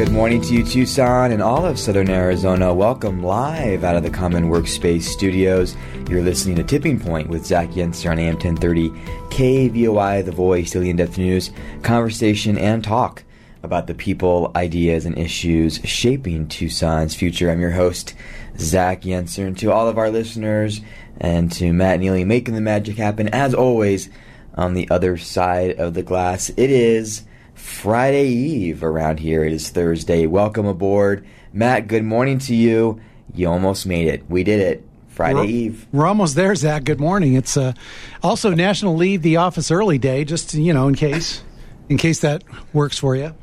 Good morning to you, Tucson, and all of Southern Arizona. Welcome live out of the Common Workspace Studios. You're listening to Tipping Point with Zach Yenser on AM 1030, KVOI, The Voice, Daily In-Depth News, conversation and talk about the people, ideas, and issues shaping Tucson's future. I'm your host, Zach Yenser, and to all of our listeners and to Matt Neely making the magic happen, as always, on the other side of the glass, it is Friday Eve around here. It is Thursday. Welcome aboard. Matt, good morning to you. You almost made it. We did it. Friday we're, Eve. We're almost there, Zach. Good morning. It's uh, also National Leave the Office Early Day, just you know, in case, in case that works for you.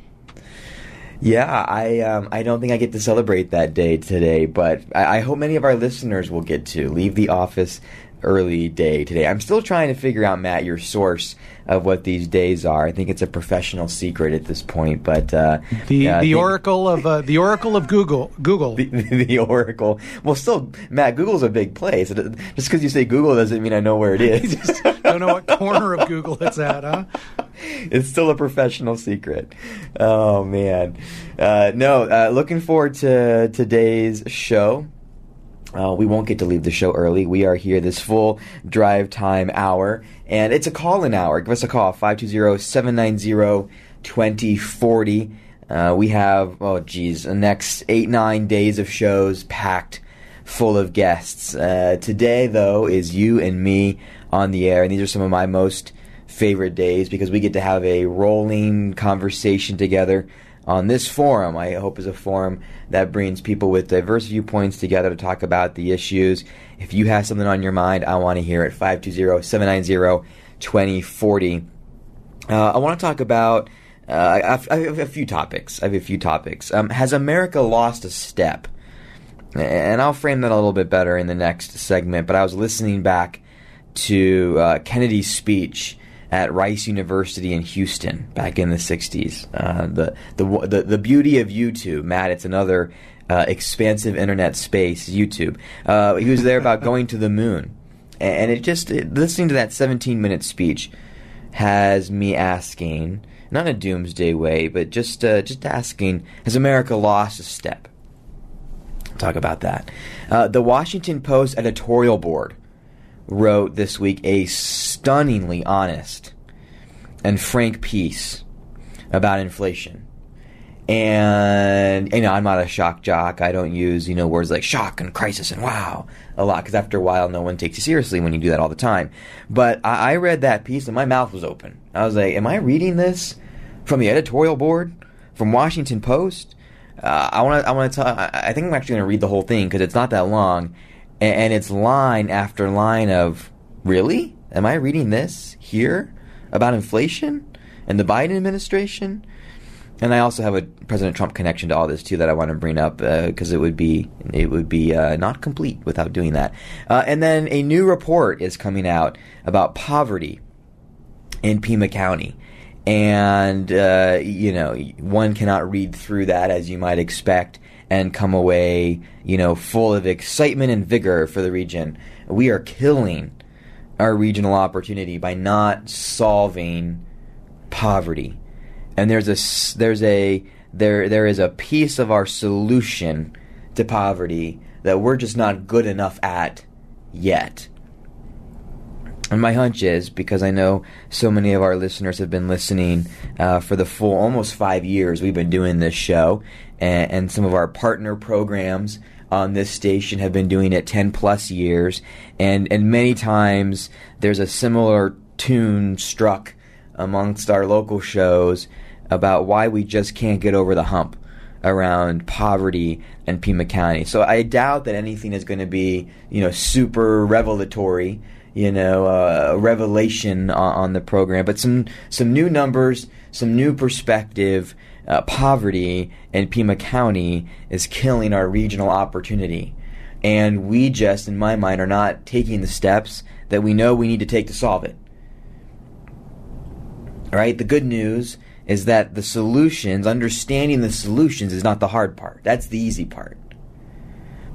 Yeah, I um, I don't think I get to celebrate that day today, but I, I hope many of our listeners will get to leave the office early day today. I'm still trying to figure out, Matt, your source of what these days are. I think it's a professional secret at this point, but uh, the uh, the oracle of uh, the oracle of Google Google the, the, oracle. Well, still, Matt, Google's a big place. Just because you say Google doesn't mean I know where it is. Just don't know what corner of Google it's at, huh? It's still a professional secret. Oh man, uh, no. Uh, looking forward to today's show. Uh, we won't get to leave the show early. We are here this full drive time hour, and it's a call in hour. Give us a call, 520 790 2040. Uh, we have, oh geez, the next eight, nine days of shows packed full of guests. Uh, today, though, is you and me on the air, and these are some of my most favorite days because we get to have a rolling conversation together on this forum, I hope is a forum that brings people with diverse viewpoints together to talk about the issues. If you have something on your mind, I want to hear it. 520-790-2040. Uh, I want to talk about uh, I, have, a few topics. I have a few topics. Um, has America lost a step? And I'll frame that a little bit better in the next segment. But I was listening back to uh, Kennedy's speech at Rice University in Houston back in the 60s. Uh, the, the, the, the beauty of YouTube, Matt, it's another uh, expansive internet space, YouTube. Uh, he was there about going to the moon. And it just, it, listening to that 17 minute speech has me asking, not in a doomsday way, but just, uh, just asking, has America lost a step? talk about that. Uh, the Washington Post editorial board wrote this week a stunningly honest and frank piece about inflation. And you know, I'm not a shock jock. I don't use you know words like shock and crisis and wow a lot because after a while, no one takes you seriously when you do that all the time. But I, I read that piece and my mouth was open. I was like, "Am I reading this from the editorial board from Washington Post?" Uh, I want to. I want to tell. I, I think I'm actually going to read the whole thing because it's not that long, and, it's line after line of really. Am I reading this here about inflation and the Biden administration? And I also have a President Trump connection to all this too that I want to bring up because uh, it would be it would be uh, not complete without doing that. Uh, and then a new report is coming out about poverty in Pima County, and uh, you know one cannot read through that as you might expect and come away, you know, full of excitement and vigor for the region. We are killing our regional opportunity by not solving poverty. And there's a there's a there there is a piece of our solution to poverty that we're just not good enough at yet. And my hunch is because I know so many of our listeners have been listening uh, for the full almost five years we've been doing this show, and, and some of our partner programs on this station have been doing it 10 plus years and and many times there's a similar tune struck amongst our local shows about why we just can't get over the hump around poverty in Pima County. So I doubt that anything is going to be, you know, super revelatory, you know, uh, revelation on, on, the program, but some some new numbers, some new perspective, uh, poverty in Pima County is killing our regional opportunity. And we just, in my mind, are not taking the steps that we know we need to take to solve it. All right, the good news is that the solutions, understanding the solutions, is not the hard part. That's the easy part.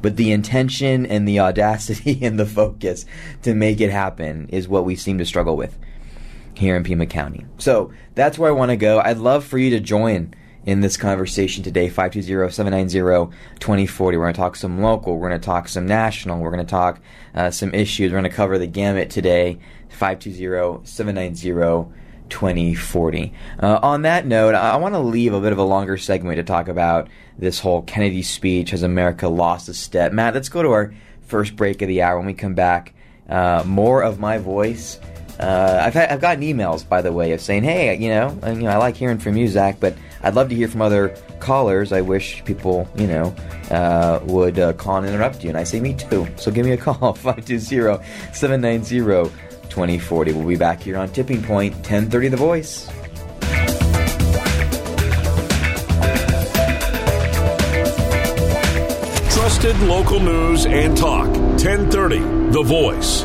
But the intention and the audacity and the focus to make it happen is what we seem to struggle with here in Pima County. So that's where I want to go. I'd love for you to join in this conversation today 520-790-2040 we're going to talk some local we're going to talk some national we're going to talk uh, some issues. We're going to cover the gamut today 520-790-2040 uh, on that note i, want to leave a bit of a longer segment to talk about this whole kennedy speech has america lost a step. Matt let's go to our first break of the hour. When we come back uh, more of my voice. Uh, I've, had, I've gotten emails, by the way, of saying, "Hey, you know, you know, I like hearing from you, Zach, but I'd love to hear from other callers. I wish people, you know, uh, would uh, call and interrupt you." And I say, "Me too." So give me a call 520-790-2040. We'll be back here on Tipping 10:30. The Voice. Trusted local news and talk. 1030. The Voice.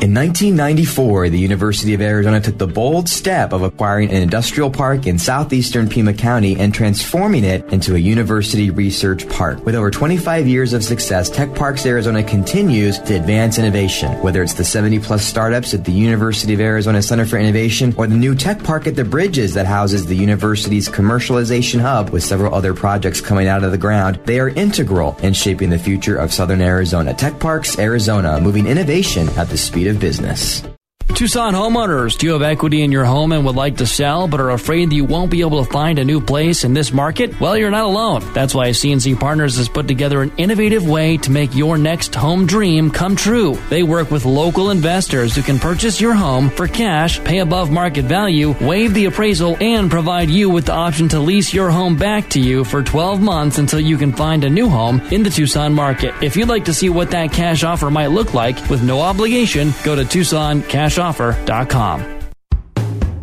In 1994, the University of Arizona took the bold step of acquiring an industrial park in southeastern Pima County and transforming it into a university research park. With over 25 years of success, Tech Parks Arizona continues to advance innovation. Whether it's the 70 plus startups at the University of Arizona Center for Innovation or the new Tech Park at the Bridges that houses the university's commercialization hub with several other projects coming out of the ground, they are integral in shaping the future of Southern Arizona. Tech Parks Arizona, moving innovation at the speed business. Tucson homeowners, do you have equity in your home and would like to sell but are afraid that you won't be able to find a new place in this market? Well, you're not alone. That's why CNC Partners has put together an innovative way to make your next home dream come true. They work with local investors who can purchase your home for cash, pay above market value, waive the appraisal, and provide you with the option to lease your home back to you for 12 months until you can find a new home in the Tucson market. If you'd like to see what that cash offer might look like with no obligation, go to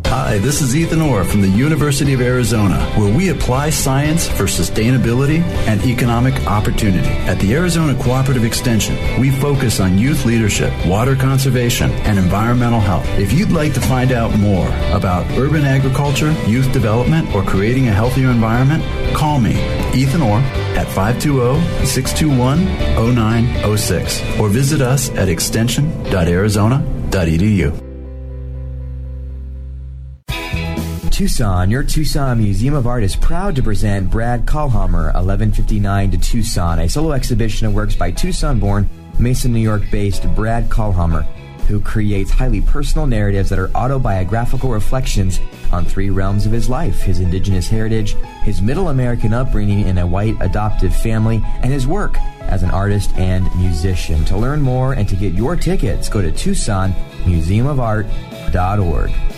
Hi, this is Ethan Orr from the University of Arizona, where we apply science for sustainability and economic opportunity. At the Arizona Cooperative Extension, we focus on youth leadership, water conservation, and environmental health. If you'd like to find out more about urban agriculture, youth development, or creating a healthier environment, call me, Ethan Orr, at 520-621-0906, or visit us at Tucson, your Tucson Museum of Art is proud to present Brad Kahlhamer, 1159 to Tucson, a solo exhibition of works by Tucson-born, Mason, New York-based Brad Kahlhamer, who creates highly personal narratives that are autobiographical reflections on three realms of his life his indigenous heritage, his middle American upbringing in a white adoptive family, and his work as an artist and musician. To learn more and to get your tickets, go to TucsonMuseumofArt.org.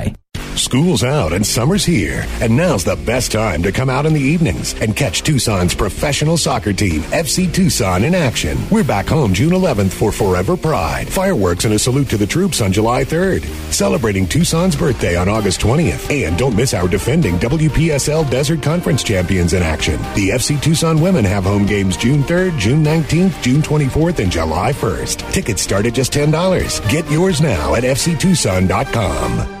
School's out and summer's here, and now's the best time to come out in the evenings and catch Tucson's professional soccer team, FC Tucson, in action. We're back home June 11th for Forever Pride, fireworks and a salute to the troops on July 3rd, celebrating Tucson's birthday on August 20th, and don't miss our defending WPSL Desert Conference champions in action. The FC Tucson women have home games June 3rd, June 19th, June 24th, and July 1st. Tickets start at just $10. Get yours now at fctucson.com.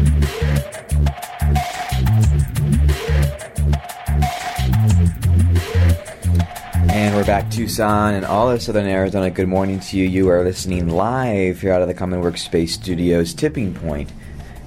Back, Tucson and all of Southern Arizona. Good morning to you. You are listening live here out of the Common Workspace Studios Tipping Point.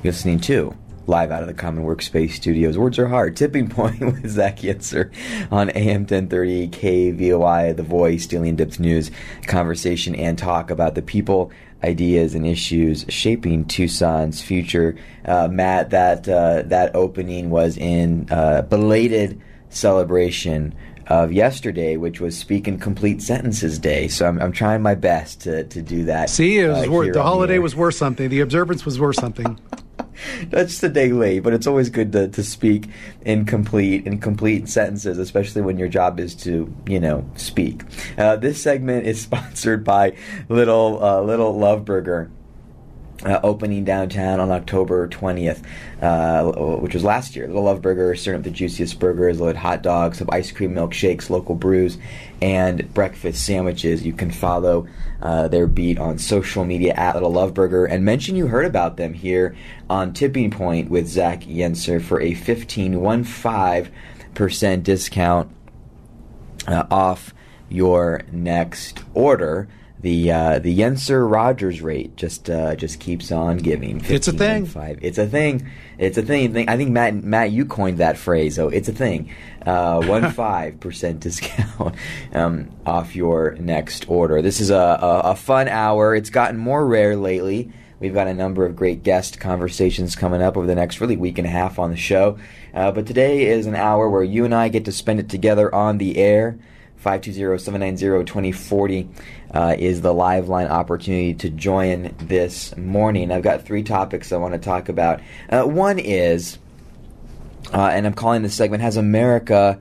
You're listening to live out of the Common Workspace Studios. Words are hard. Tipping Point with Zach Yenser on AM 1030 KVOI, The Voice, Daily and Dips News, conversation and talk about the people, ideas, and issues shaping Tucson's future. Uh, Matt, that uh, that opening was in uh, belated celebration of yesterday, which was Speak in Complete Sentences Day. So I'm, I'm trying my best to, to do that. See, it was uh, worth, the holiday was worth something. The observance was worth something. That's the day late, but it's always good to, to speak in complete in complete sentences, especially when your job is to you know speak. Uh, this segment is sponsored by Little uh, Little Love Burger. Uh, opening downtown on October 20th, uh, which was last year. Little Love Burger serving up the juiciest burgers, loaded hot dogs, some ice cream milkshakes, local brews, and breakfast sandwiches. You can follow uh, their beat on social media at Little Love Burger and mention you heard about them here on Tipping Point with Zach Yenser for a 15.15% discount uh, off your next order. The uh, the Yenser Rogers rate just uh, just keeps on giving. It's a thing. 15.5. It's a thing. It's a thing. I think Matt Matt you coined that phrase. So it's a thing. Uh, one five percent discount um, off your next order. This is a, a, a fun hour. It's gotten more rare lately. We've got a number of great guest conversations coming up over the next really week and a half on the show. Uh, but today is an hour where you and I get to spend it together on the air. 520-790-2040 uh, is the live line opportunity to join this morning. I've got three topics I want to talk about. Uh, one is, uh, and I'm calling this segment, Has America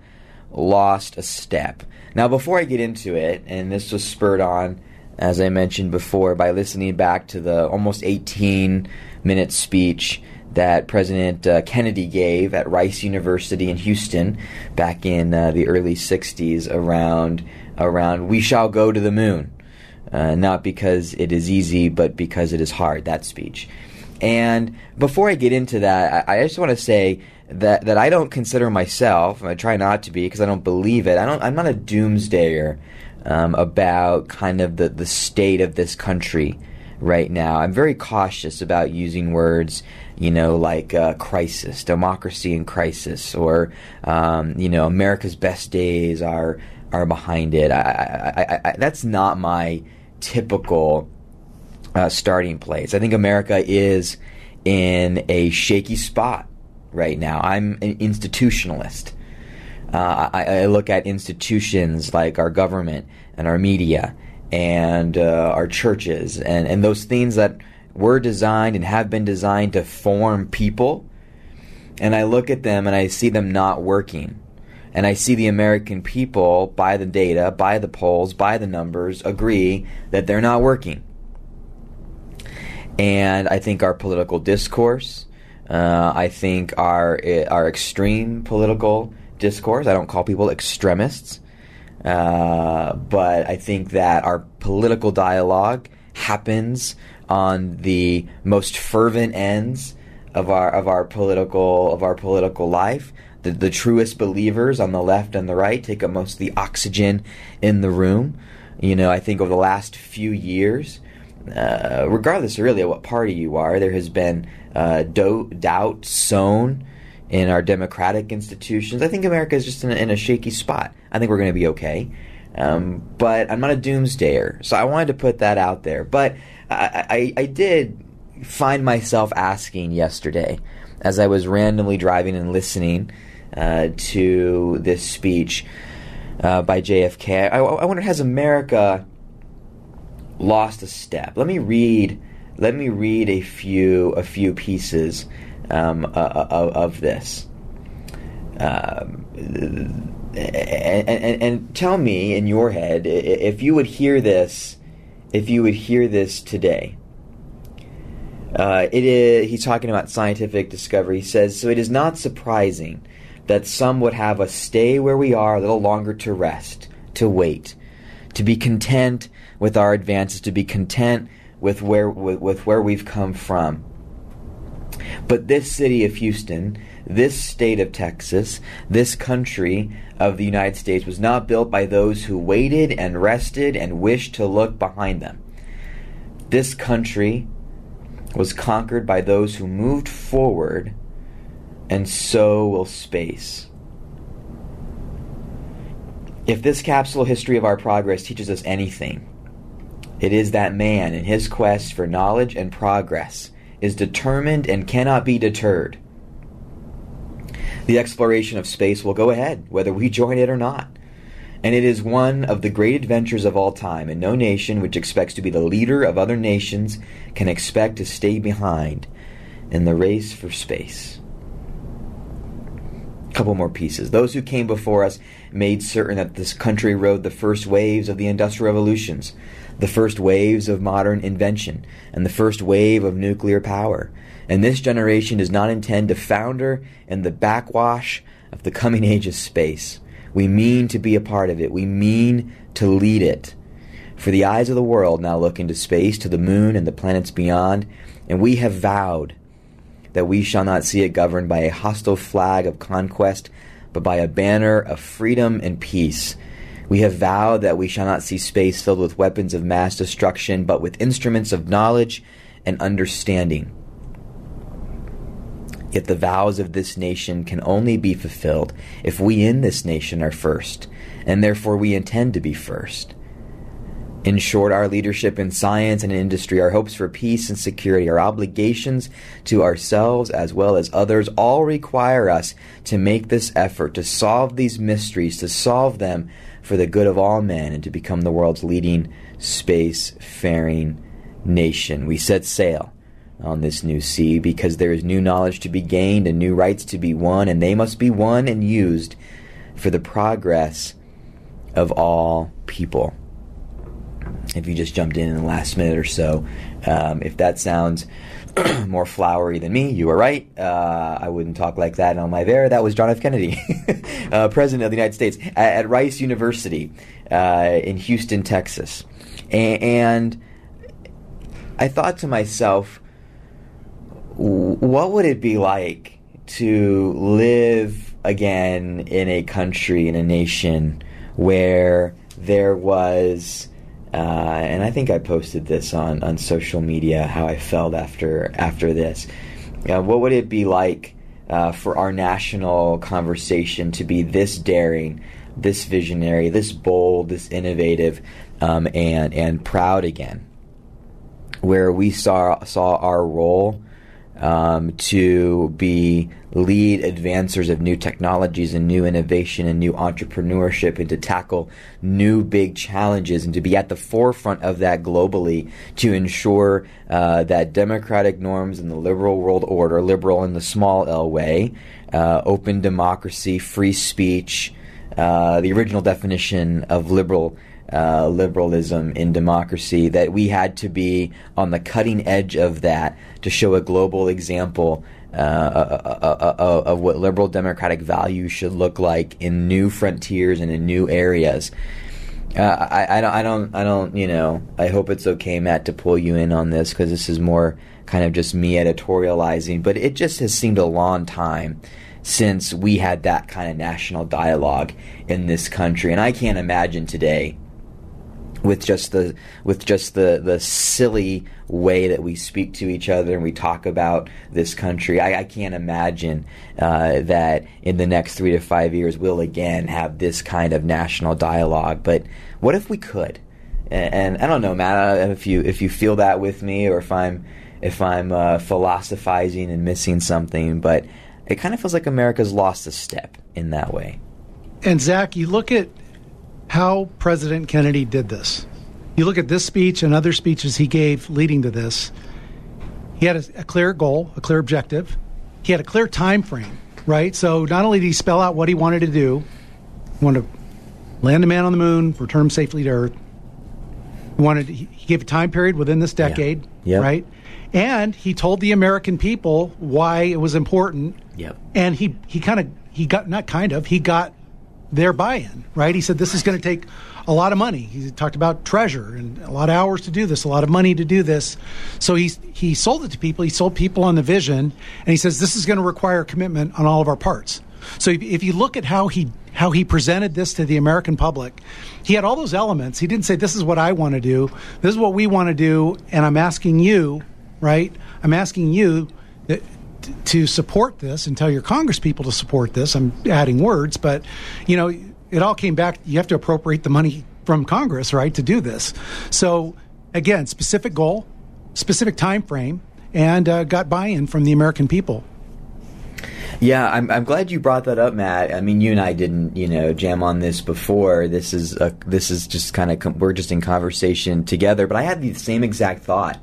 Lost a Step? Now, before I get into it, and this was spurred on, as I mentioned before, by listening back to the almost 18 minute speech that President uh, Kennedy gave at Rice University in Houston back in uh, the early 60s around around we shall go to the moon. Uh, not because it is easy, but because it is hard, that speech. And before I get into that, I, I just want to say that, that I don't consider myself, I try not to be because I don't believe it, I don't, I'm not a doomsdayer um, about kind of the, the state of this country right now. I'm very cautious about using words, you know, like uh, crisis, democracy in crisis, or um, you know, America's best days are are behind it. I, I, I, that's not my typical uh, starting place. I think America is in a shaky spot right now. I'm an institutionalist. Uh, I, I look at institutions like our government and our media and uh, our churches and, and those things that were designed and have been designed to form people. And I look at them and I see them not working. And I see the American people, by the data, by the polls, by the numbers, agree that they're not working. And I think our political discourse, uh, I think our our extreme political discourse. I don't call people extremists, uh, but I think that our political dialogue happens on the most fervent ends of our of our political of our political life. The, the truest believers on the left and the right take up most of the oxygen in the room. You know, I think over the last few years, uh, regardless really of what party you are, there has been uh, do- doubt sown in our democratic institutions. I think America is just in a, in a shaky spot. I think we're going to be okay. Um, but I'm not a doomsdayer, so I wanted to put that out there. But I, I, I did find myself asking yesterday, as I was randomly driving and listening uh, to this speech uh, by JFK, I, I wondered has America lost a step? Let me read. Let me read a few a few pieces um, uh, of, of this. Um, and, and, and tell me in your head if you would hear this, if you would hear this today. Uh, it is, he's talking about scientific discovery. He says, So it is not surprising that some would have us stay where we are a little longer to rest, to wait, to be content with our advances, to be content with where, with, with where we've come from. But this city of Houston, this state of Texas, this country of the United States was not built by those who waited and rested and wished to look behind them. This country was conquered by those who moved forward, and so will space. If this capsule history of our progress teaches us anything, it is that man, in his quest for knowledge and progress, is determined and cannot be deterred. The exploration of space will go ahead, whether we join it or not. And it is one of the great adventures of all time, and no nation which expects to be the leader of other nations can expect to stay behind in the race for space. A couple more pieces. Those who came before us made certain that this country rode the first waves of the industrial revolutions, the first waves of modern invention, and the first wave of nuclear power. And this generation does not intend to founder in the backwash of the coming age of space. We mean to be a part of it. We mean to lead it. For the eyes of the world now look into space, to the moon and the planets beyond, and we have vowed that we shall not see it governed by a hostile flag of conquest, but by a banner of freedom and peace. We have vowed that we shall not see space filled with weapons of mass destruction, but with instruments of knowledge and understanding. Yet the vows of this nation can only be fulfilled if we in this nation are first, and therefore we intend to be first. In short, our leadership in science and industry, our hopes for peace and security, our obligations to ourselves as well as others all require us to make this effort to solve these mysteries, to solve them for the good of all men, and to become the world's leading space faring nation. We set sail on this new sea because there is new knowledge to be gained and new rights to be won, and they must be won and used for the progress of all people if you just jumped in in the last minute or so. Um, if that sounds more flowery than me, you were right. Uh, I wouldn't talk like that on my there. That was John F. Kennedy, uh, President of the United States, at, at Rice University uh, in Houston, Texas. A- and I thought to myself, what would it be like to live again in a country, in a nation where there was uh, and I think I posted this on, on social media how I felt after after this. Uh, what would it be like uh, for our national conversation to be this daring, this visionary, this bold, this innovative, um, and and proud again? Where we saw saw our role um, to be lead advancers of new technologies and new innovation and new entrepreneurship and to tackle new big challenges and to be at the forefront of that globally to ensure uh, that democratic norms and the liberal world order, liberal in the small L way, uh, open democracy, free speech, uh, the original definition of liberal uh, liberalism in democracy, that we had to be on the cutting edge of that to show a global example uh, uh, uh, uh of what liberal democratic values should look like in new frontiers and in new areas. I, I, don't, I don't, I don't, you know. I hope it's okay, Matt, to pull you in on this because this is more kind of just me editorializing. But it just has seemed a long time since we had that kind of national dialogue in this country, and I can't imagine today with just the with just the the silly way that we speak to each other and we talk about this country. I, I can't imagine uh, that in the next three to five years we'll again have this kind of national dialogue. But what if we could? And, and I don't know, Matt, if you if you feel that with me or if I'm if I'm uh, philosophizing and missing something, but it kind of feels like America's lost a step in that way. And Zach, you look at how President Kennedy did this. You look at this speech and other speeches he gave leading to this. He had a, a clear goal, a clear objective. He had a clear time frame, right? So not only did he spell out what he wanted to do, he wanted to land a man on the moon, return safely to Earth. He wanted he gave a time period within this decade, yeah. Yep. right? And he told the American people why it was important. Yep. And he he kind of he got not kind of he got their buy-in, right? He said this is going to take a lot of money. He talked about treasure and a lot of hours to do this, a lot of money to do this. So he he sold it to people. He sold people on the vision, and he says this is going to require commitment on all of our parts. So if, you look at how he how he presented this to the American public, he had all those elements. He didn't say this is what I want to do. This is what we want to do, and I'm asking you, right? I'm asking you to support this and tell your Congress people to support this. I'm adding words, but you know, it all came back. You have to appropriate the money from Congress, right, to do this. So again, specific goal, specific time frame, and uh, got buy-in from the American people. Yeah, I'm, I'm glad you brought that up, Matt. I mean, you and I didn't, you know, jam on this before. This is a, this is just kind of com- we're just in conversation together. But I had the same exact thought,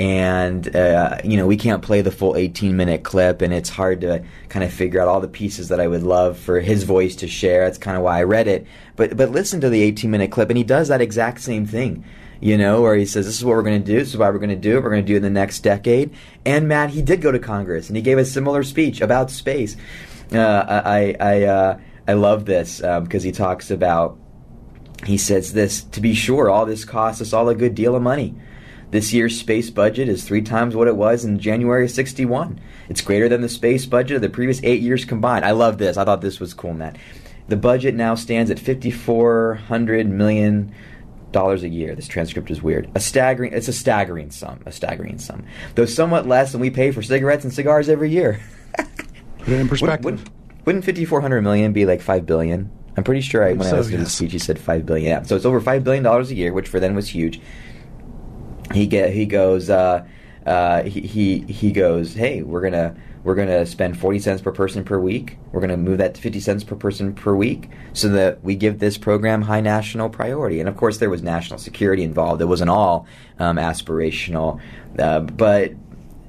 and uh, you know, we can't play the full 18 minute clip, and it's hard to kind of figure out all the pieces that I would love for his voice to share. That's kind of why I read it. But but listen to the 18 minute clip, and he does that exact same thing you know, where he says, This is what we're going to do, this is why we're going to do it, we're going to do it in the next decade. And Matt, he did go to Congress and he gave a similar speech about space. Uh, I, I, uh, I love this um, because he talks about, he says this, to be sure, all this costs us all a good deal of money. This year's space budget is three times what it was in January of 61. It's greater than the space budget of the previous eight years combined. I love this. I thought this was cool, Matt. The budget now stands at 5,400 million dollars a year. This transcript is weird. A staggering it's a staggering sum. A staggering sum. Though somewhat less than we pay for cigarettes and cigars every year. Put it in perspective. Wouldn't, wouldn't fifty four hundred million be like five billion? I'm pretty sure I, when so, I listened to the speech he said five billion. Yeah. So it's over five billion dollars a year, which for then was huge. He get he goes uh, uh, he, he he goes, Hey, we're gonna we're to spend 40 cents per person per week. We're to move that to 50 cents per person per week so that we give this program high national priority. And of course, there was national security involved. It wasn't all um, aspirational. Uh, but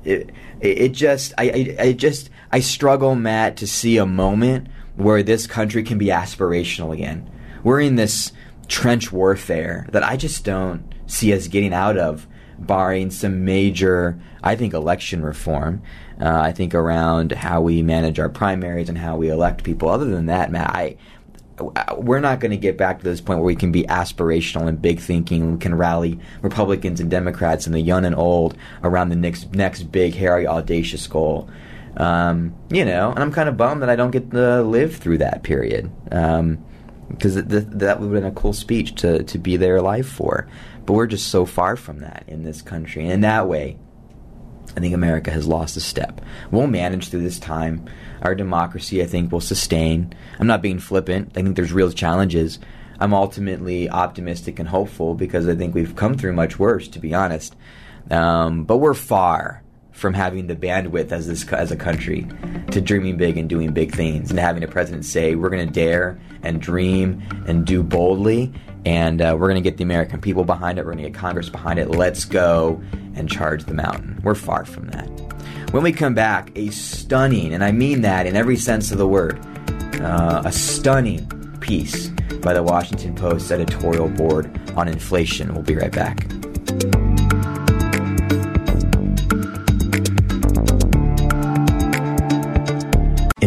it, it just, I, I, I just, I struggle, Matt, to see a moment where this country can be aspirational again. We're in this trench warfare that I just don't see us getting out of, barring some major, I think, election reform. Uh, I think around how we manage our primaries and how we elect people. Other than that, Matt, I we're not going to get back to this point where we can be aspirational and big thinking. We can rally Republicans and Democrats and the young and old around the next next big, hairy, audacious goal. Um, you know, and I'm kind of bummed that I don't get to live through that period because um, th- th- that would have been a cool speech to to be there alive for. But we're just so far from that in this country, and in that way, I think America has lost a step. We'll manage through this time. Our democracy, I think, will sustain. I'm not being flippant. I think there's real challenges. I'm ultimately optimistic and hopeful because I think we've come through much worse, to be honest. Um, but we're far from having the bandwidth as this as a country to dreaming big and doing big things, and having a president say we're going to dare and dream and do boldly, and uh, we're going to get the American people behind it. We're going to get Congress behind it. Let's go and charge the mountain. We're far from that. When we come back, a stunning, and I mean that in every sense of the word, uh, a stunning piece by the Washington Post editorial board on inflation. We'll be right back.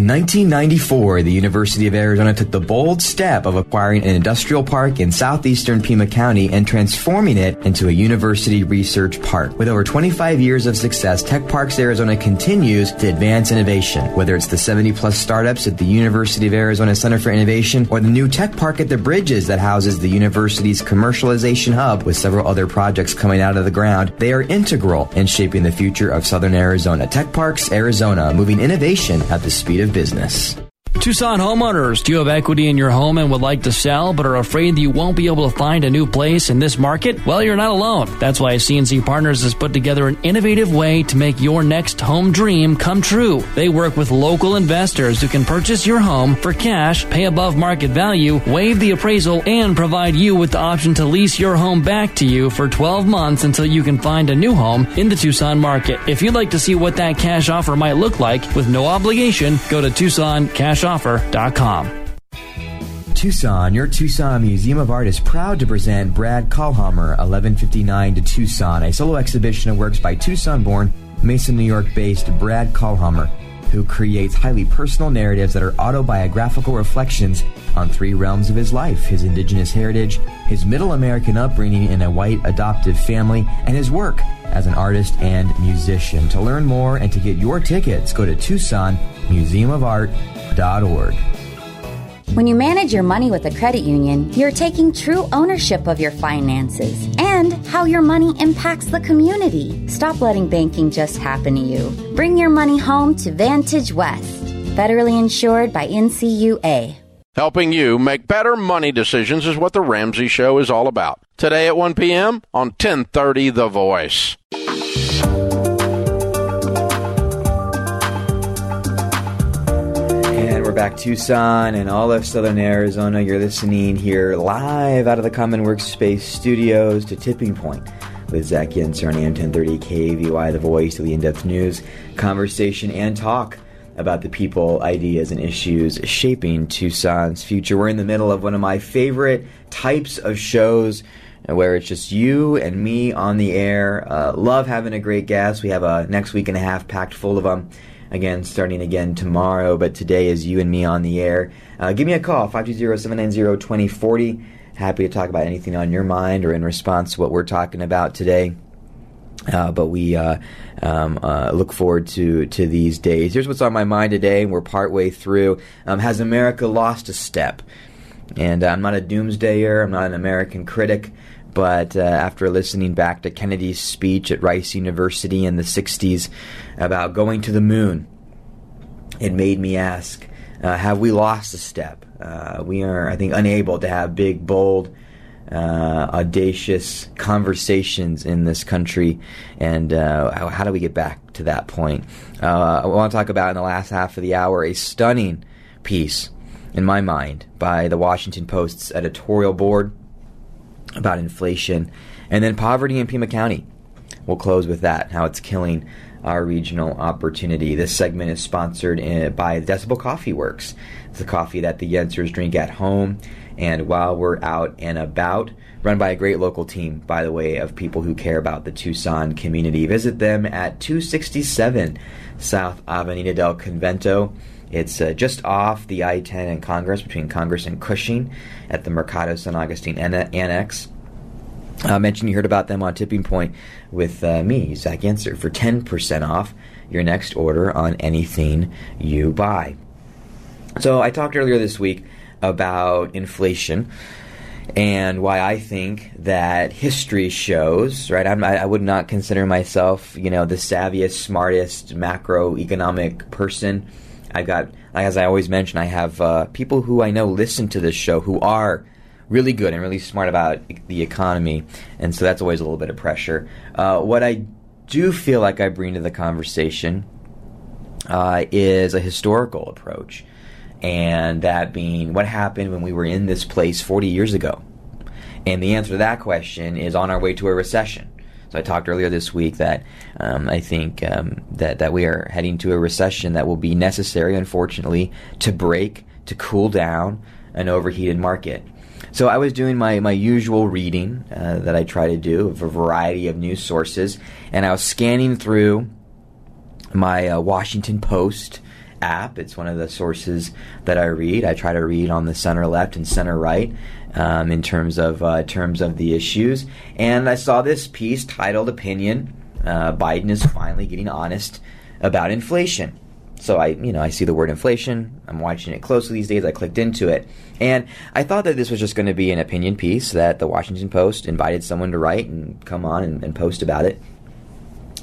In 1994, the University of Arizona took the bold step of acquiring an industrial park in southeastern Pima County and transforming it into a university research park. With over 25 years of success, Tech Parks Arizona continues to advance innovation. Whether it's the 70 plus startups at the University of Arizona Center for Innovation or the new Tech Park at the Bridges that houses the university's commercialization hub with several other projects coming out of the ground, they are integral in shaping the future of Southern Arizona. Tech Parks Arizona, moving innovation at the speed of business. Tucson homeowners, do you have equity in your home and would like to sell but are afraid that you won't be able to find a new place in this market? Well, you're not alone. That's why CNC Partners has put together an innovative way to make your next home dream come true. They work with local investors who can purchase your home for cash, pay above market value, waive the appraisal, and provide you with the option to lease your home back to you for 12 months until you can find a new home in the Tucson market. If you'd like to see what that cash offer might look like with no obligation, go to Tucson, your Tucson Museum of Art is proud to present Brad Kahlhamer, 1159 to Tucson, a solo exhibition of works by Tucson born, Mason, New York based Brad Kahlhamer. who creates highly personal narratives that are autobiographical reflections on three realms of his life his indigenous heritage, his middle American upbringing in a white adoptive family, and his work as an artist and musician. To learn more and to get your tickets, go to TucsonMuseumofArt.org. When you manage your money with a credit union, you're taking true ownership of your finances and how your money impacts the community. Stop letting banking just happen to you. Bring your money home to Vantage West, federally insured by NCUA. Helping you make better money decisions is what the Ramsey Show is all about. Today at 1 p.m. on 1030 The Voice. We're back Tucson and all of Southern Arizona. You're listening here live out of the Common Workspace studios to Tipping Point with Zach Yenser on AM 1030 KVOI, The Voice, of the in-depth news, conversation, and talk about the people, ideas, and issues shaping Tucson's future. We're in the middle of one of my favorite types of shows where it's just you and me on the air. Uh, love having a great guest. We have a next week and a half packed full of them. Again, starting again tomorrow, but today is you and me on the air. Uh, give me a call, 520-790-2040. Happy to talk about anything on your mind or in response to what we're talking about today. Uh, but we uh, um, uh, look forward to to these days. Here's what's on my mind today. We're partway through. Um, has America lost a step? And I'm not a doomsdayer. I'm not an American critic. But uh, after listening back to Kennedy's speech at Rice University in the 60s about going to the moon, it made me ask uh, have we lost a step? Uh, we are, I think, unable to have big, bold, uh, audacious conversations in this country. And uh, how, how, do we get back to that point? Uh, I want to talk about in the last half of the hour a stunning piece, in my mind, by the Washington Post's editorial board about inflation, and then poverty in Pima County. We'll close with that, how it's killing our regional opportunity. This segment is sponsored in, by Decibel Coffee Works. It's a coffee that the Yensers drink at home and while we're out and about. Run by a great local team, by the way, of people who care about the Tucson community. Visit them at 267 South Avenida del Convento. It's uh, just off the I 10 and Congress, between Congress and Cushing, at the Mercado San Agustin Annex. I uh, mentioned you heard about them on Tipping Point with uh, me, Zach Yenser, for 10% off your next order on anything you buy. So I talked earlier this week about inflation and why I think that history shows, right? I'm, I would not consider myself, you know, the savviest, smartest macroeconomic person. I've got, as I always mention, I have uh, people who I know listen to this show who are really good and really smart about the economy, and so that's always a little bit of pressure. Uh, what I do feel like I bring to the conversation uh, is a historical approach and that being what happened when we were in this place 40 years ago. And the answer to that question is on our way to a recession. So I talked earlier this week that um, I think um, that that we are heading to a recession that will be necessary, unfortunately, to break, to cool down an overheated market. So I was doing my, my usual reading uh, that I try to do of a variety of news sources, and I was scanning through my uh, Washington Post app. It's one of the sources that I read. I try to read on the center left and center right um, in terms of uh, terms of the issues. And I saw this piece titled "Opinion: uh, Biden is finally getting honest about inflation." So I, you know, I see the word inflation. I'm watching it closely these days. I clicked into it, and I thought that this was just going to be an opinion piece that the Washington Post invited someone to write and come on and, and post about it.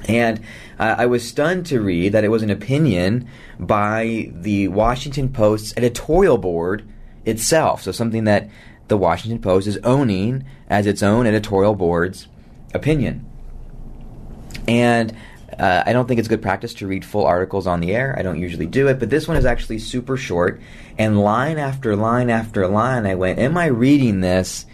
And uh, I was stunned to read that it was an opinion by the Washington Post's editorial board itself. So something that the Washington Post is owning as its own editorial board's opinion. And uh, I don't think it's good practice to read full articles on the air. I don't usually do it, but this one is actually super short. And line after line after line, I went, Am I reading this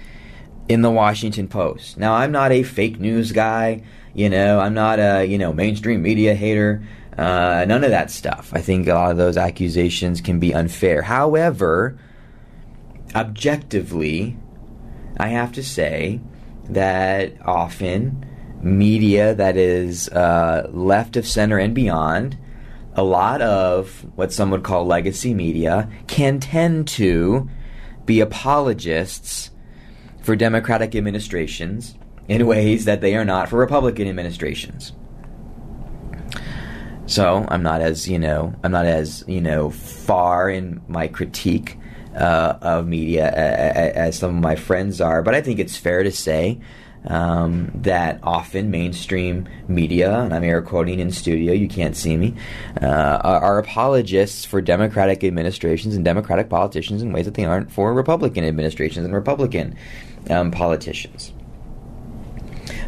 in the Washington Post? Now, I'm not a fake news guy. You know, I'm not a you know mainstream media hater. Uh, none of that stuff. I think a lot of those accusations can be unfair. However, objectively, I have to say that often media that is uh, left of center and beyond a lot of what some would call legacy media can tend to be apologists for Democratic administrations in ways that they are not for Republican administrations. So I'm not as you know I'm not as you know far in my critique uh, of media as some of my friends are, but I think it's fair to say um, that often mainstream media, and I'm air quoting in studio, you can't see me, uh, are, apologists for Democratic administrations and Democratic politicians in ways that they aren't for Republican administrations and Republican um, politicians.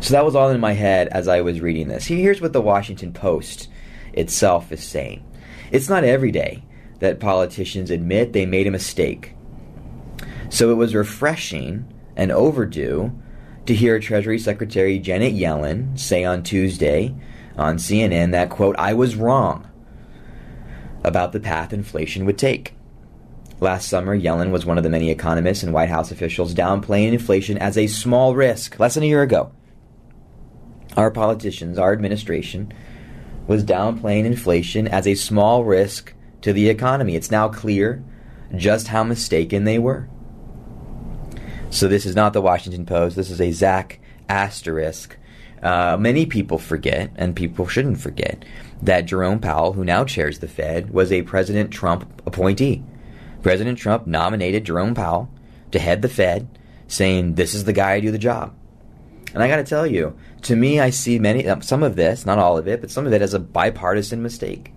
So that was all in my head as I was reading this. Here's what the Washington Post itself is saying it's not every day that politicians admit they made a mistake. So it was refreshing and overdue to hear Treasury Secretary Janet Yellen say on Tuesday on CNN that, quote, I was wrong about the path inflation would take. Last summer, Yellen was one of the many economists and White House officials downplaying inflation as a small risk less than a year ago. Our politicians, our administration, was downplaying inflation as a small risk to the economy. It's now clear just how mistaken they were. So this is not the Washington Post. This is a Zach asterisk. Uh, many people forget, and people shouldn't forget, that Jerome Powell, who now chairs the Fed, was a President Trump appointee. President Trump nominated Jerome Powell to head the Fed, saying, This is the guy to do the job. And I got to tell you, to me, I see many, some of this, not all of it, but some of it as a bipartisan mistake.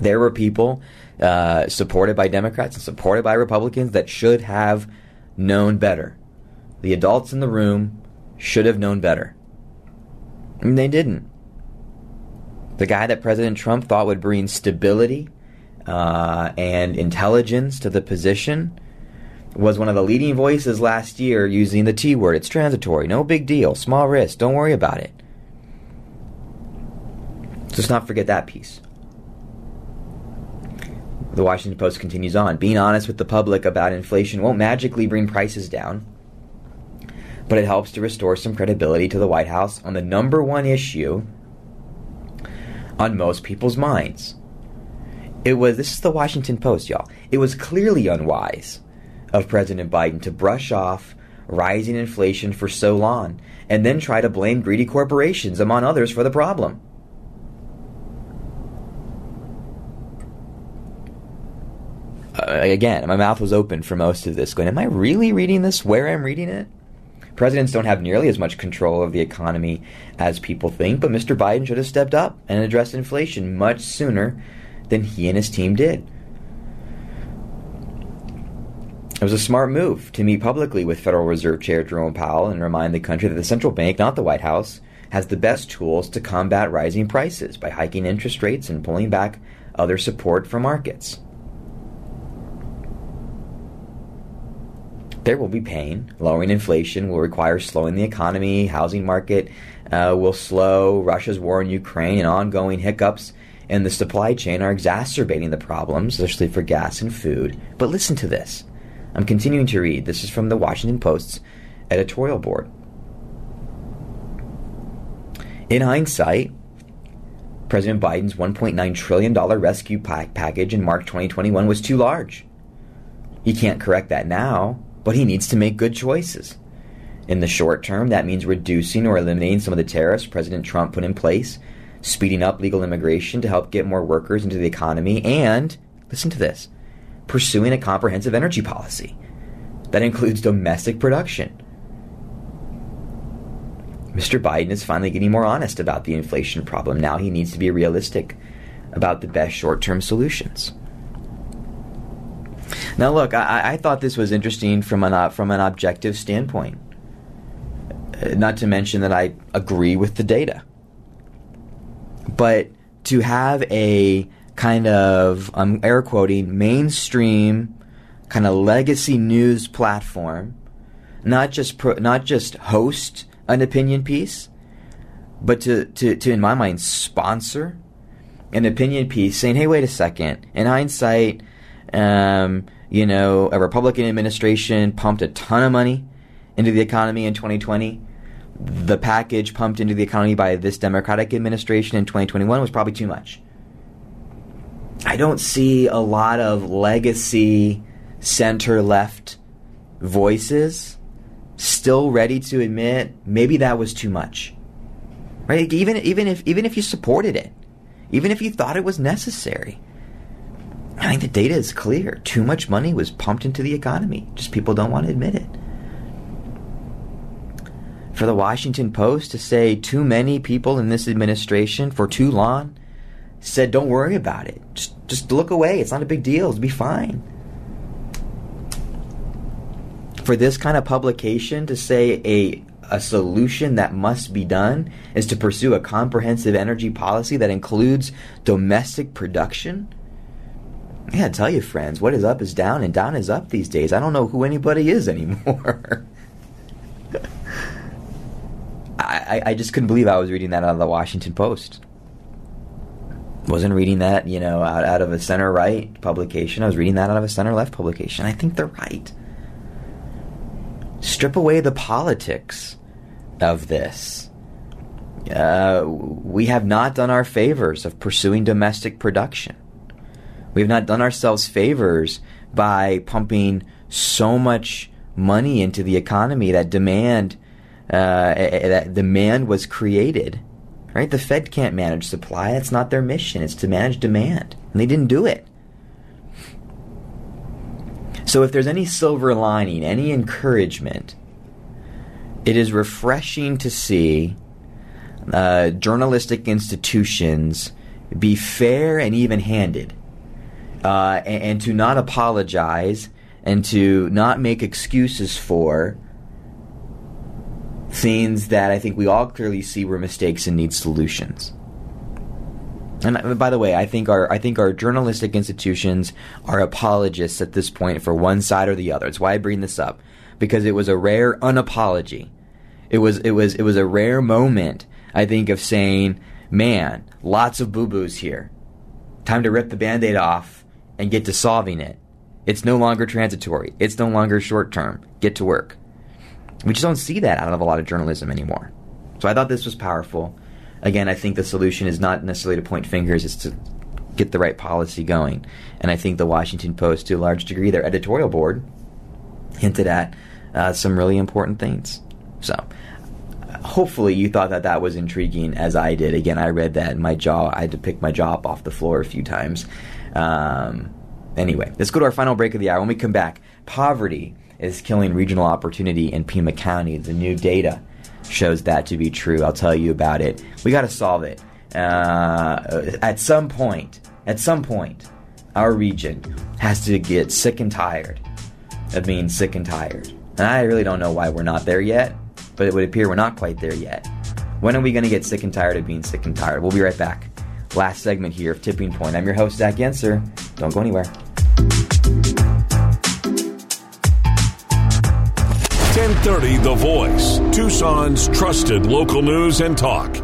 There were people uh, supported by Democrats and supported by Republicans that should have known better. The adults in the room should have known better. And they didn't. The guy that President Trump thought would bring stability uh, and intelligence to the position was one of the leading voices last year using the T word. It's transitory, no big deal, small risk, don't worry about it. Let's not forget that piece. The Washington Post continues on. Being honest with the public about inflation won't magically bring prices down, but it helps to restore some credibility to the White House on the number one issue on most people's minds. It was this is the Washington Post, y'all. It was clearly unwise of President Biden to brush off rising inflation for so long and then try to blame greedy corporations, among others, for the problem. uh, again, my mouth was open for most of this, going, Am I really reading this where I'm reading it? Presidents don't have nearly as much control of the economy as people think, but Mr. Biden should have stepped up and addressed inflation much sooner than he and his team did. It was a smart move to meet publicly with Federal Reserve Chair Jerome Powell and remind the country that the central bank, not the White House, has the best tools to combat rising prices by hiking interest rates and pulling back other support for markets. There will be pain. Lowering inflation will require slowing the economy, housing market uh, will slow. Russia's war in Ukraine and ongoing hiccups in the supply chain are exacerbating the problems, especially for gas and food. But listen to this. I'm continuing to read. This is from the Washington Post's editorial board. In hindsight, President Biden's $1.9 trillion rescue package in March 2021 was too large. He can't correct that now, but he needs to make good choices. In the short term, that means reducing or eliminating some of the tariffs President Trump put in place, speeding up legal immigration to help get more workers into the economy, and, listen to this, pursuing a comprehensive energy policy that includes domestic production. Mr. Biden is finally getting more honest about the inflation problem. Now he needs to be realistic about the best short term solutions. Now, look, I, I thought this was interesting from an uh, from an objective standpoint. Uh, not to mention that I agree with the data, but to have a kind of I'm air quoting mainstream kind of legacy news platform, not just pro, not just host an opinion piece, but to, to, to in my mind sponsor an opinion piece saying, hey, wait a second. In hindsight, um, you know, a Republican administration pumped a ton of money into the economy in 2020. The package pumped into the economy by this Democratic administration in 2021 was probably too much. I don't see a lot of legacy center left voices still ready to admit maybe that was too much. Right? Even even if even if you supported it, even if you thought it was necessary. I think the data is clear. Too much money was pumped into the economy. Just people don't want to admit it. For the Washington Post to say too many people in this administration for too long said don't worry about it. Just just look away. It's not a big deal. It'll be fine. For this kind of publication to say a a solution that must be done is to pursue a comprehensive energy policy that includes domestic production. Gotta tell you, friends, what is up is down and down is up these days. I don't know who anybody is anymore. I, I just couldn't believe I was reading that out of the Washington Post. Wasn't reading that, you know, out, out of a center right publication. I was reading that out of a center left publication. I think they're right. Strip away the politics of this. Uh, we have not done our favors of pursuing domestic production. We have not done ourselves favors by pumping so much money into the economy that demand uh, that demand was created. Right? The Fed can't manage supply. That's not their mission. It's to manage demand, and they didn't do it. So, if there's any silver lining, any encouragement, it is refreshing to see uh, journalistic institutions be fair and even handed, uh, and, and, to not apologize and to not make excuses for things that I think we all clearly see were mistakes and need solutions. And uh, by the way, I think our I think our journalistic institutions are apologists at this point for one side or the other. That's why I bring this up because it was a rare unapology. It was it was it was a rare moment I think of saying, "Man, lots of boo-boos here. Time to rip the band-aid off and get to solving it. It's no longer transitory. It's no longer short-term. Get to work." We just don't see that out of a lot of journalism anymore. So I thought this was powerful. Again, I think the solution is not necessarily to point fingers, it's to get the right policy going. And I think the Washington Post, to a large degree, their editorial board, hinted at uh, some really important things. So hopefully you thought that that was intriguing as I did. Again, I read that and my jaw, I had to pick my jaw up off the floor a few times. Um, anyway, let's go to our final break of the hour. When we come back, poverty is killing regional opportunity in Pima County. The new data shows that to be true. I'll tell you about it. We got to solve it. Uh, at some point, at some point, our region has to get sick and tired of being sick and tired. And I really don't know why we're not there yet, but it would appear we're not quite there yet. When are we going to get sick and tired of being sick and tired? We'll be right back. Last segment here of Tipping Point. I'm your host, Zach Yenser. Don't go anywhere. 1030 The Voice, Tucson's trusted local news and talk.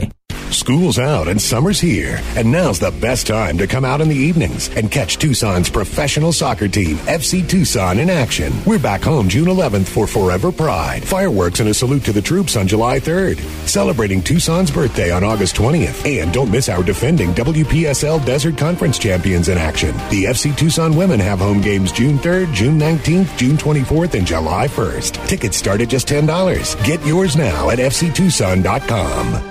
School's out and summer's here, and now's the best time to come out in the evenings and catch Tucson's professional soccer team, FC Tucson, in action. We're back home June 11th for Forever Pride. Fireworks and a salute to the troops on July 3rd. Celebrating Tucson's birthday on August 20th. And don't miss our defending WPSL Desert Conference champions in action. The FC Tucson women have home games June 3rd, June 19th, June 24th, and July 1st. Tickets start at just $10. Get yours now at fctucson.com.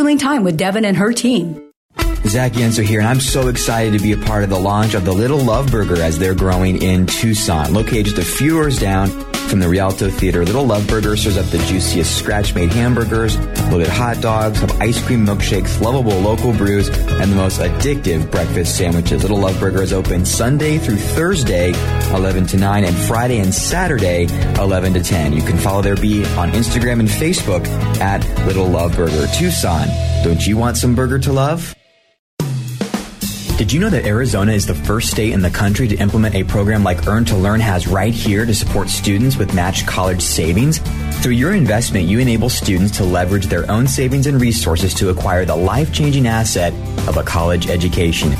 scheduling time with Devin and her team. Zach Yenser here, and I'm so excited to be a part of the launch of the Little Love Burger as they're growing in Tucson. Located just a few doors down from the Rialto Theater, Little Love Burger serves up the juiciest scratch-made hamburgers, loaded hot dogs, have ice cream milkshakes, lovable local brews, and the most addictive breakfast sandwiches. Little Love Burger is open Sunday through Thursday, 11 to 9, and Friday and Saturday, 11 to 10. You can follow their beat on Instagram and Facebook at Little Love Burger Tucson. Don't you want some burger to love? Did you know that Arizona is the first state in the country to implement a program like Earn to Learn has right here to support students with matched college savings? Through your investment, you enable students to leverage their own savings and resources to acquire the life changing asset of a college education.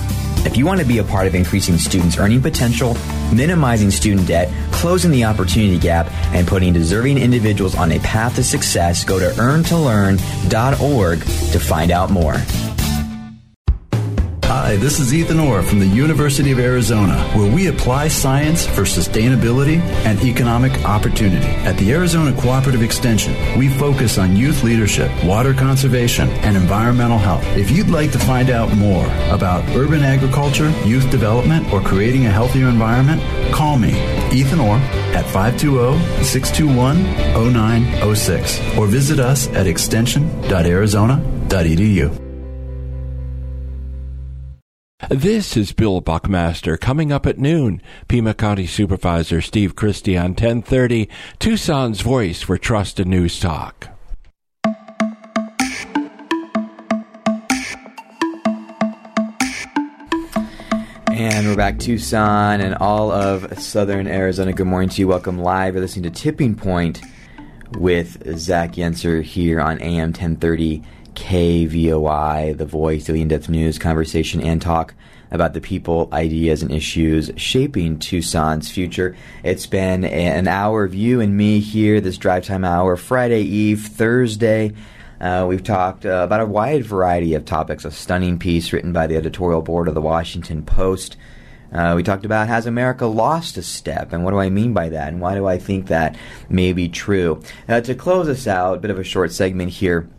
If you want to be a part of increasing students' earning potential, minimizing student debt, closing the opportunity gap, and putting deserving individuals on a path to success, go to earntolearn.org to find out more. Hi, this is Ethan Orr from the University of Arizona, where we apply science for sustainability and economic opportunity. At the Arizona Cooperative Extension, we focus on youth leadership, water conservation, and environmental health. If you'd like to find out more about urban agriculture, youth development, or creating a healthier environment, call me, Ethan Orr, at 520-621-0906 or visit us at extension.arizona.edu. This is Bill Buckmaster coming up at noon. Pima County Supervisor Steve Christy on 1030, Tucson's voice for Trust and News Talk. And we're back, Tucson and all of southern Arizona. Good morning to you. Welcome live. You're listening to Tipping Point with Zach Yenser here on AM 1030 KVOI, the voice the in depth news, conversation, and talk about the people, ideas, and issues shaping Tucson's future. It's been an hour of you and me here, this drive time hour, Friday Eve, Thursday. Uh, we've talked uh, about a wide variety of topics. A stunning piece written by the editorial board of the Washington Post. Uh, we talked about has America lost a step, and what do I mean by that, and why do I think that may be true? Uh, to close us out, a bit of a short segment here.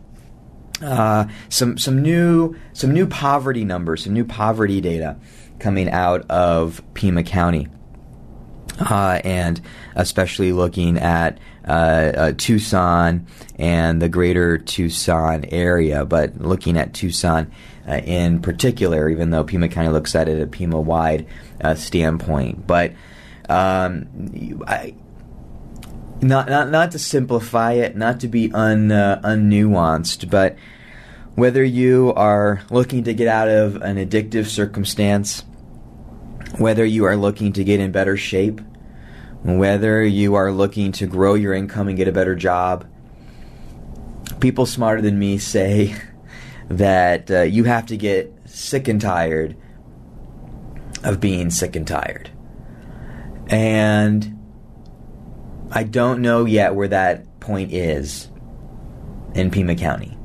Uh, some some new some new poverty numbers, some new poverty data coming out of Pima County, uh, and especially looking at uh, uh, Tucson and the greater Tucson area, but looking at Tucson uh, in particular, even though Pima County looks at it at Pima wide uh, standpoint, but. Um, I, not, not not to simplify it, not to be un uh, unnuanced, but whether you are looking to get out of an addictive circumstance, whether you are looking to get in better shape, whether you are looking to grow your income and get a better job, people smarter than me say that uh, you have to get sick and tired of being sick and tired. And I don't know yet where that point is in Pima County.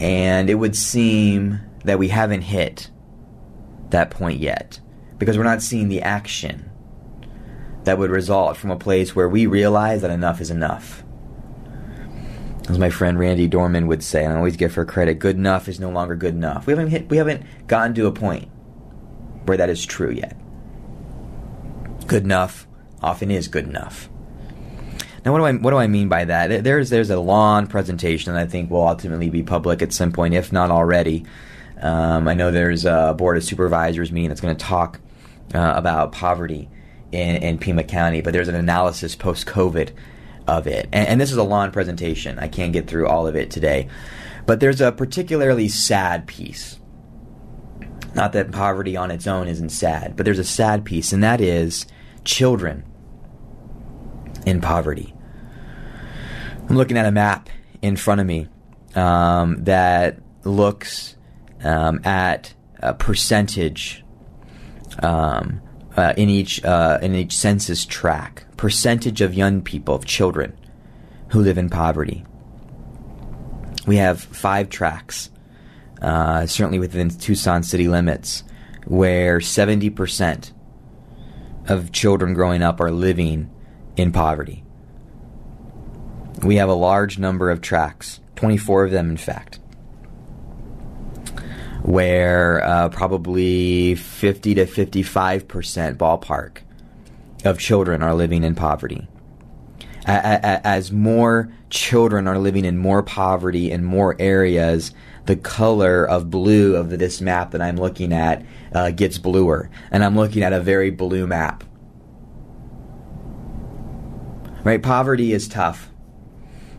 And it would seem that we haven't hit that point yet because we're not seeing the action that would result from a place where we realize that enough is enough. As my friend Randy Dorman would say, and I always give her credit, good enough is no longer good enough. We haven't hit, we haven't gotten to a point where that is true yet. Good enough often is good enough. Now, what do I what do I mean by that? There's there's a long presentation that I think will ultimately be public at some point, if not already. Um, I know there's a board of supervisors meeting that's going to talk uh, about poverty in, in Pima County, but there's an analysis post COVID of it, and, and this is a long presentation. I can't get through all of it today, but there's a particularly sad piece. Not that poverty on its own isn't sad, but there's a sad piece, and that is children in poverty. I'm looking at a map in front of me, um, that looks um, at a percentage um, uh, in each uh, in each census track, percentage of young people, of children who live in poverty. We have five tracks, uh, certainly within Tucson city limits, where seventy percent of children growing up are living in poverty. We have a large number of tracks, 24 of them, in fact, where uh, probably 50 to 55% ballpark of children are living in poverty. As more children are living in more poverty in more areas, the color of blue of this map that I'm looking at uh, gets bluer. And I'm looking at a very blue map. Right? Poverty is tough.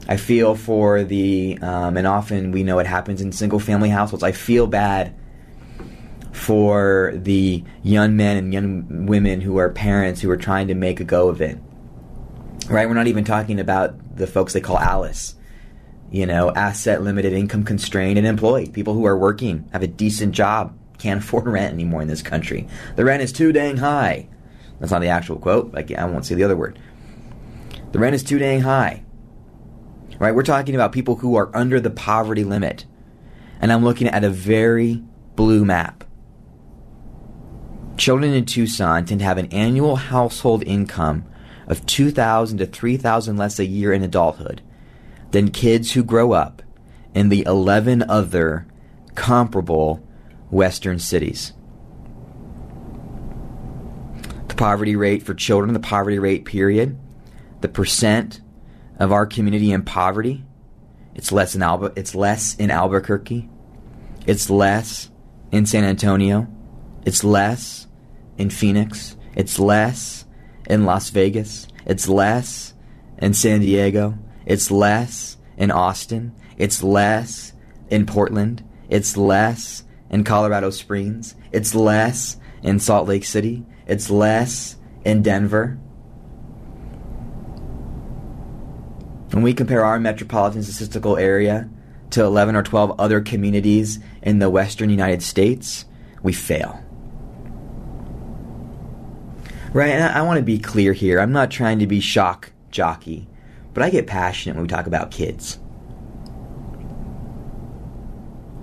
I feel for the, um, and often we know it happens in single family households. I feel bad for the young men and young women who are parents who are trying to make a go of it. Right? We're not even talking about the folks they call Alice. You know, asset limited, income constrained, and employed. People who are working, have a decent job, can't afford rent anymore in this country. The rent is too dang high. That's not the actual quote. I, I won't say the other word. The rent is too dang high. Right? We're talking about people who are under the poverty limit. And I'm looking at a very blue map. Children in Tucson tend to have an annual household income of 2000 to 3000 less a year in adulthood than kids who grow up in the 11 other comparable western cities. The poverty rate for children, the poverty rate period, the percent of our community in poverty, it's less in Alba, it's less in Albuquerque, it's less in San Antonio, it's less in Phoenix, it's less in Las Vegas, it's less in San Diego, it's less in Austin, it's less in Portland, it's less in Colorado Springs, it's less in Salt Lake City, it's less in Denver. When we compare our metropolitan statistical area to 11 or 12 other communities in the western United States, we fail. Right, and I, I want to be clear here. I'm not trying to be shock jockey, but I get passionate when we talk about kids.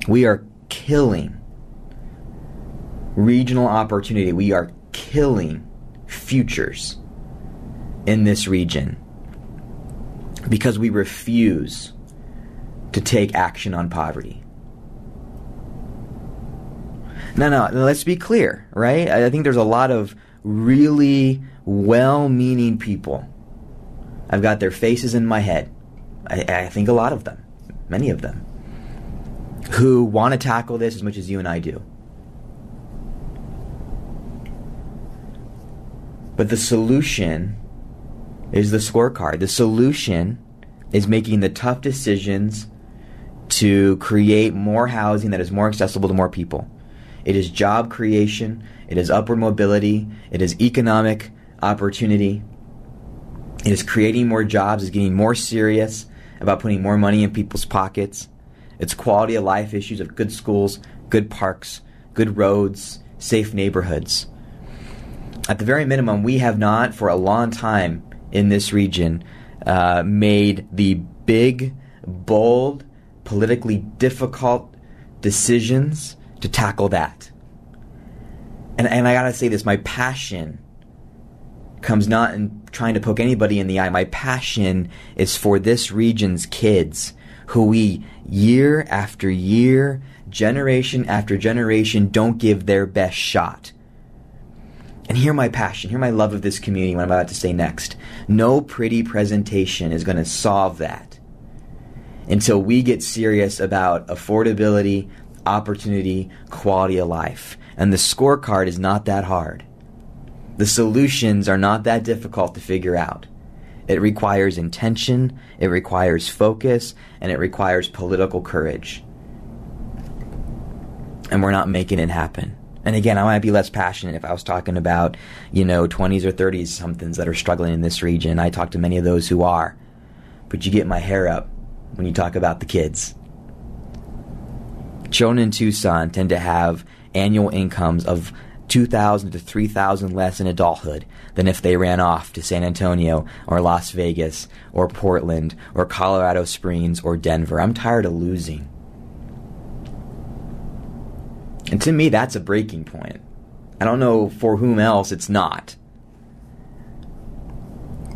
We are killing regional opportunity. We are killing futures in this region because we refuse to take action on poverty. No, no, let's be clear, right? I think there's a lot of really well meaning people. I've got their faces in my head. I, I, think a lot of them, many of them, who want to tackle this as much as you and I do. But the solution is the scorecard. The solution is making the tough decisions to create more housing that is more accessible to more people. It is job creation, it is upward mobility, it is economic opportunity. It is creating more jobs, it's getting more serious about putting more money in people's pockets. It's quality of life issues of good schools, good parks, good roads, safe neighborhoods. At the very minimum, we have not for a long time in this region uh, made the big, bold, politically difficult decisions to tackle that. And, and I gotta say this my passion comes not in trying to poke anybody in the eye. My passion is for this region's kids who we, year after year, generation after generation, don't give their best shot. And hear my passion, hear my love of this community, what I'm about to say next. No pretty presentation is going to solve that until we get serious about affordability, opportunity, quality of life. And the scorecard is not that hard. The solutions are not that difficult to figure out. It requires intention, it requires focus, and it requires political courage. And we're not making it happen. And again, I might be less passionate if I was talking about, you know, 20s or 30s somethings that are struggling in this region. I talk to many of those who are. But you get my hair up when you talk about the kids. children in Tucson tend to have annual incomes of 2000 to 3000 less in adulthood than if they ran off to San Antonio or Las Vegas or Portland or Colorado Springs or Denver. I'm tired of losing. And to me, that's a breaking point. I don't know for whom else it's not.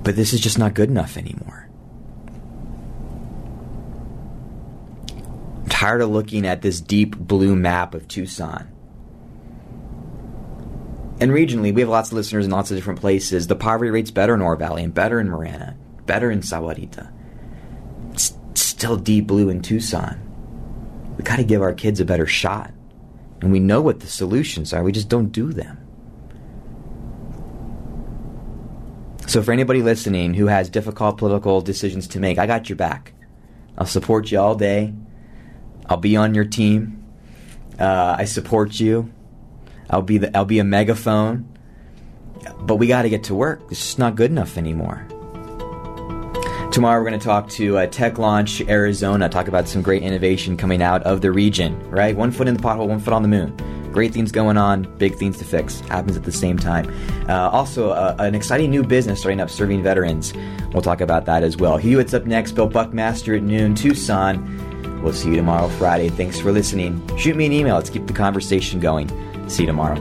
But this is just not good enough anymore. I'm tired of looking at this deep blue map of Tucson. And regionally, we have lots of listeners in lots of different places. The poverty rate's better in Oro Valley and better in Marana, better in Sahuarita. It's still deep blue in Tucson. We got to give our kids a better shot. And we know what the solutions are, we just don't do them. So, for anybody listening who has difficult political decisions to make, I got your back. I'll support you all day. I'll be on your team. Uh, I support you. I'll be the, I'll be a megaphone. But we got to get to work. It's just not good enough anymore. Tomorrow we're going to talk to uh, Tech Launch Arizona, talk about some great innovation coming out of the region, right? One foot in the pothole, one foot on the moon. Great things going on, big things to fix. Happens at the same time. Uh, also, uh, an exciting new business starting up serving veterans. We'll talk about that as well. Hewitt's up next. Bill Buckmaster at noon. Tucson. We'll see you tomorrow, Friday. Thanks for listening. Shoot me an email. Let's keep the conversation going. See you tomorrow.